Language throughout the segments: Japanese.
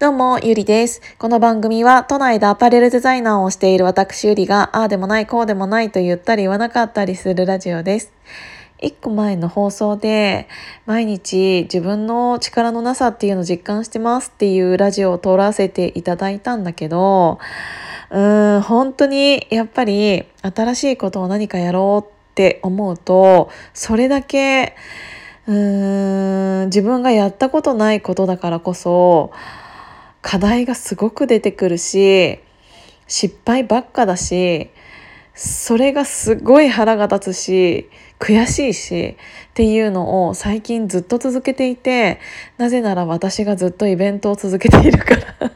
どうも、ゆりです。この番組は都内でアパレルデザイナーをしている私ゆりが、ああでもない、こうでもないと言ったり言わなかったりするラジオです。一個前の放送で、毎日自分の力のなさっていうのを実感してますっていうラジオを通らせていただいたんだけど、うーん、本当にやっぱり新しいことを何かやろうって思うと、それだけ、うーん、自分がやったことないことだからこそ、課題がすごく出てくるし失敗ばっかだしそれがすごい腹が立つし悔しいしっていうのを最近ずっと続けていてなぜなら私がずっとイベントを続けているから。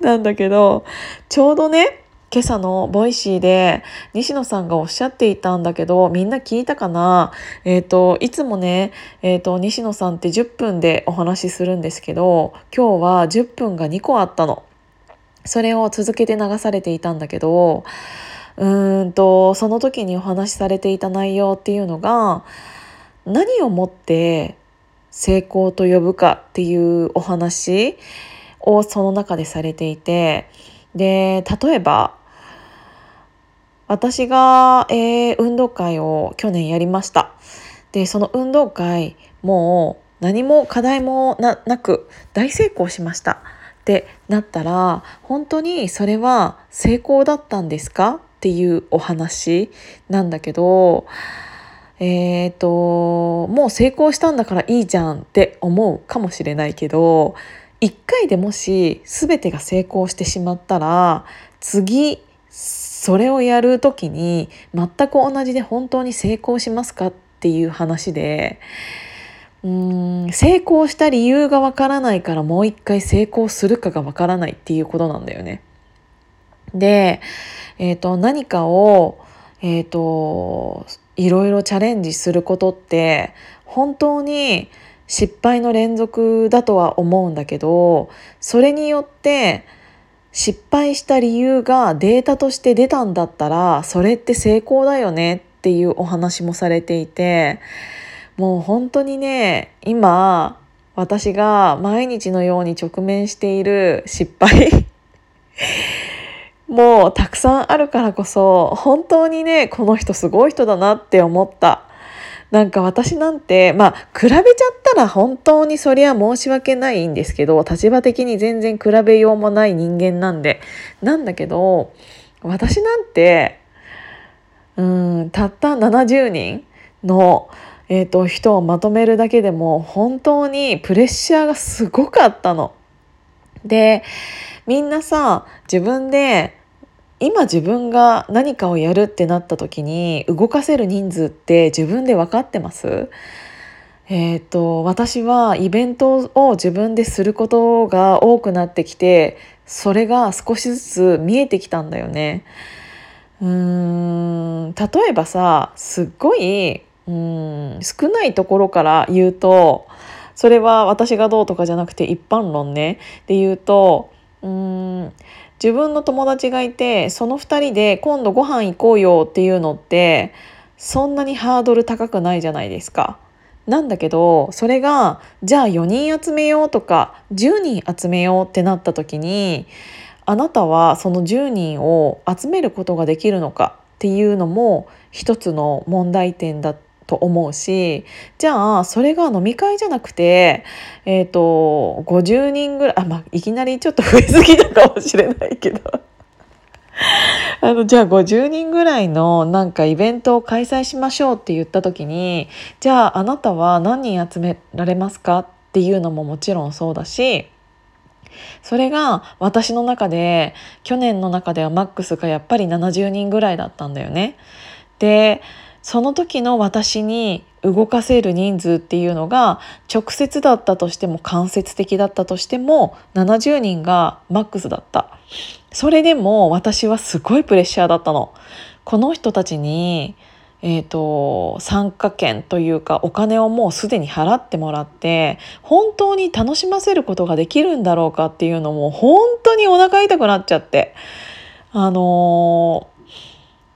なんだけどちょうどね今朝のボイシーで西野さんがおっしゃっていたんだけどみんな聞いたかな？えっ、ー、といつもね、えーと、西野さんって10分でお話しするんですけど今日は10分が2個あったの。それを続けて流されていたんだけどうーんとその時にお話しされていた内容っていうのが何をもって成功と呼ぶかっていうお話をその中でされていてで例えば私が、えー、運動会を去年やりました。でその運動会もう何も課題もなく大成功しましたってなったら本当にそれは成功だったんですかっていうお話なんだけどえーともう成功したんだからいいじゃんって思うかもしれないけど一回でもし全てが成功してしまったら次それをやる時に全く同じで本当に成功しますかっていう話でうん成功した理由がわからないからもう一回成功するかがわからないっていうことなんだよね。で、えーと、何かを、えーといろいろチャレンジすることって本当に失敗の連続だとは思うんだけどそれによって失敗した理由がデータとして出たんだったらそれって成功だよねっていうお話もされていてもう本当にね今私が毎日のように直面している失敗もうたくさんあるからこそ本当にねこの人すごい人だなって思った。なんか私なんてまあ比べちゃったら本当にそりゃ申し訳ないんですけど立場的に全然比べようもない人間なんでなんだけど私なんてうんたった70人の、えーと、人をまとめるだけでも本当にプレッシャーがすごかったの。でみんなさ自分で今自分が何かをやるってなった時に動かせる人数って自分で分かってます？えーと、私はイベントを自分ですることが多くなってきてそれが少しずつ見えてきたんだよね。うーん例えばさすっごいうん少ないところから言うとそれは私がどうとかじゃなくて一般論ねで言うとうん自分の友達がいてその2人で今度ご飯行こうよっていうのってそんなにハードル高くないじゃないですか。なんだけどそれがじゃあ4人集めようとか10人集めようってなった時にあなたはその10人を集めることができるのかっていうのも一つの問題点だったと思うしじゃあそれが飲み会じゃなくて、えーと、50人ぐらいあ、まあ、いきなりちょっと増えすぎたかもしれないけど あのじゃあ50人ぐらいのなんかイベントを開催しましょうって言った時にじゃああなたは何人集められますかっていうのももちろんそうだしそれが私の中で去年の中ではマックスがやっぱり70人ぐらいだったんだよね。でその時の私に動かせる人数っていうのが直接だったとしても間接的だったとしても70人がマックスだった。それでも私はすごいプレッシャーだったの。この人たちにえーと、参加券というかお金をもうすでに払ってもらって本当に楽しませることができるんだろうかっていうのも本当にお腹痛くなっちゃって。あの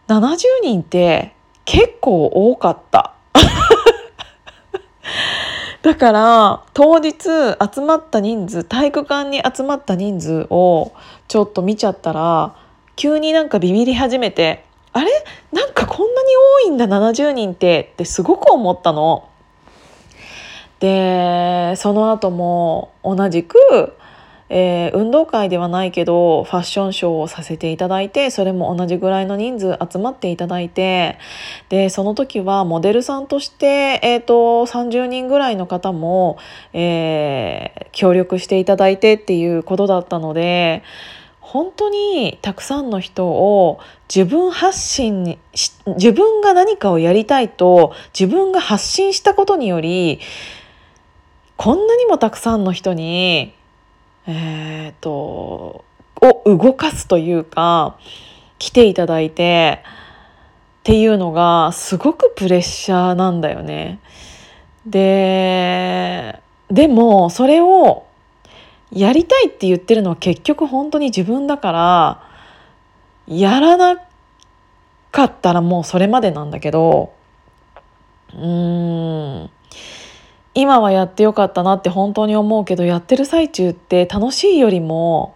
ー、70人って結構多かった。だから当日集まった人数体育館に集まった人数をちょっと見ちゃったら急になんかビビり始めてあれ？なんかこんなに多いんだ70人ってってすごく思ったの。でその後も同じくえー、運動会ではないけどファッションショーをさせていただいてそれも同じぐらいの人数集まっていただいてでその時はモデルさんとして、えーと、30人ぐらいの方も、えー、協力していただいてっていうことだったので本当にたくさんの人を自分発信に自分が何かをやりたいと自分が発信したことによりこんなにもたくさんの人にえー、とを動かすというか来ていただいてっていうのがすごくプレッシャーなんだよね。ででもそれをやりたいって言ってるのは結局本当に自分だからやらなかったらもうそれまでなんだけどうーん今はやってよかったなって本当に思うけどやってる最中って楽しいよりも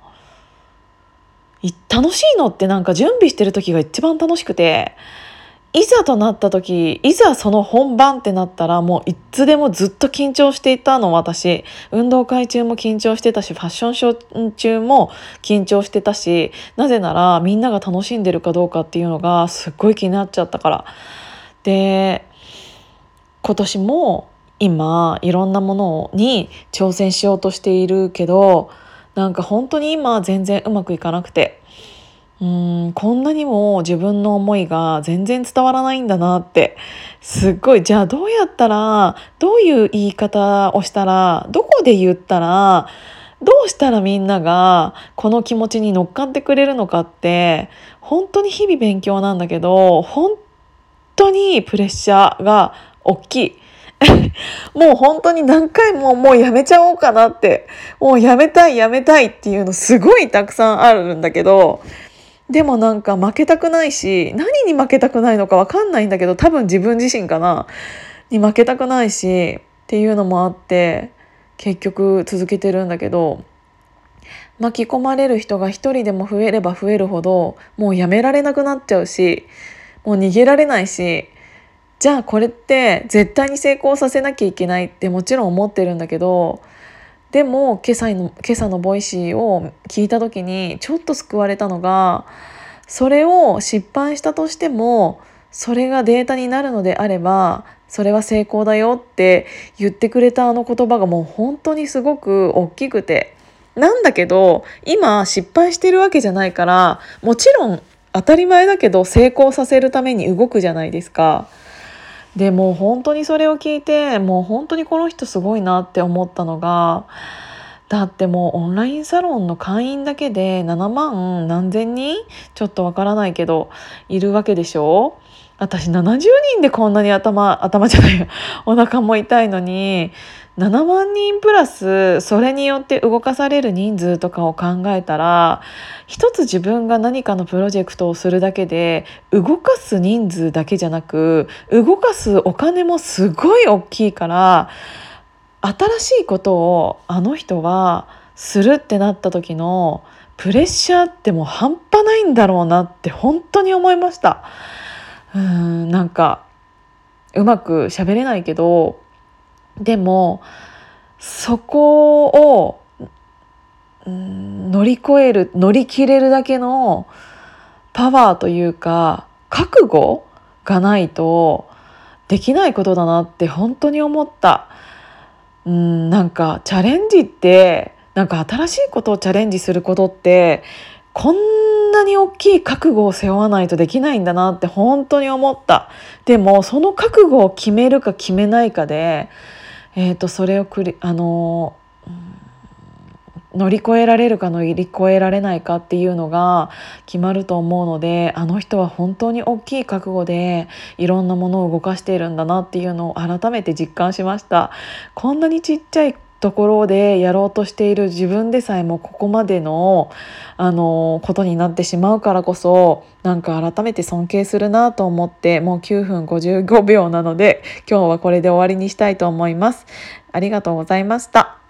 楽しいのってなんか準備してる時が一番楽しくていざとなった時いざその本番ってなったらもういつでもずっと緊張していたの私。運動会中も緊張してたしファッションショー中も緊張してたしなぜならみんなが楽しんでるかどうかっていうのがすっごい気になっちゃったから。で今年も今いろんなものに挑戦しようとしているけどなんか本当に今全然うまくいかなくてうんこんなにも自分の思いが全然伝わらないんだなってすっごいじゃあどうやったらどういう言い方をしたらどこで言ったらどうしたらみんながこの気持ちに乗っかってくれるのかって本当に日々勉強なんだけど本当にプレッシャーが大きい。もう本当に何回ももうやめちゃおうかなって。もうやめたいやめたいっていうのすごいたくさんあるんだけど。でもなんか負けたくないし何に負けたくないのか分かんないんだけど多分自分自身かな。に負けたくないしっていうのもあって結局続けてるんだけど。巻き込まれる人が一人でも増えれば増えるほどもうやめられなくなっちゃうしもう逃げられないしじゃあこれって絶対に成功させなきゃいけないってもちろん思ってるんだけどでも今朝の今朝のボイシーを聞いた時にちょっと救われたのがそれを失敗したとしてもそれがデータになるのであればそれは成功だよって言ってくれたあの言葉がもう本当にすごく大きくてなんだけど今失敗してるわけじゃないからもちろん当たり前だけど成功させるために動くじゃないですか。でもう本当にそれを聞いてもう本当にこの人すごいなって思ったのがだってもうオンラインサロンの会員だけで7万何千人？ちょっとわからないけどいるわけでしょ？私70人でこんなに頭頭じゃないお腹も痛いのに7万人プラスそれによって動かされる人数とかを考えたら一つ自分が何かのプロジェクトをするだけで動かす人数だけじゃなく動かすお金もすごい大きいから新しいことをあの人はするってなった時のプレッシャーってもう半端ないんだろうなって本当に思いました。うんなんかうまく喋れないけどでもそこを乗り越える乗り切れるだけのパワーというか覚悟がないとできないことだなって本当に思った。うんなんかチャレンジってなんか新しいことをチャレンジすることってこんなに大きい覚悟を背負わないとできないんだなって本当に思った。でもその覚悟を決めるか決めないかでえーと、それをくりあの乗り越えられるか乗り越えられないかっていうのが決まると思うのであの人は本当に大きい覚悟でいろんなものを動かしているんだなっていうのを改めて実感しました。こんなにちっちゃいところでやろうとしている自分でさえもここまでのあのことになってしまうからこそなんか改めて尊敬するなと思ってもう9分55秒なので今日はこれで終わりにしたいと思います。ありがとうございました。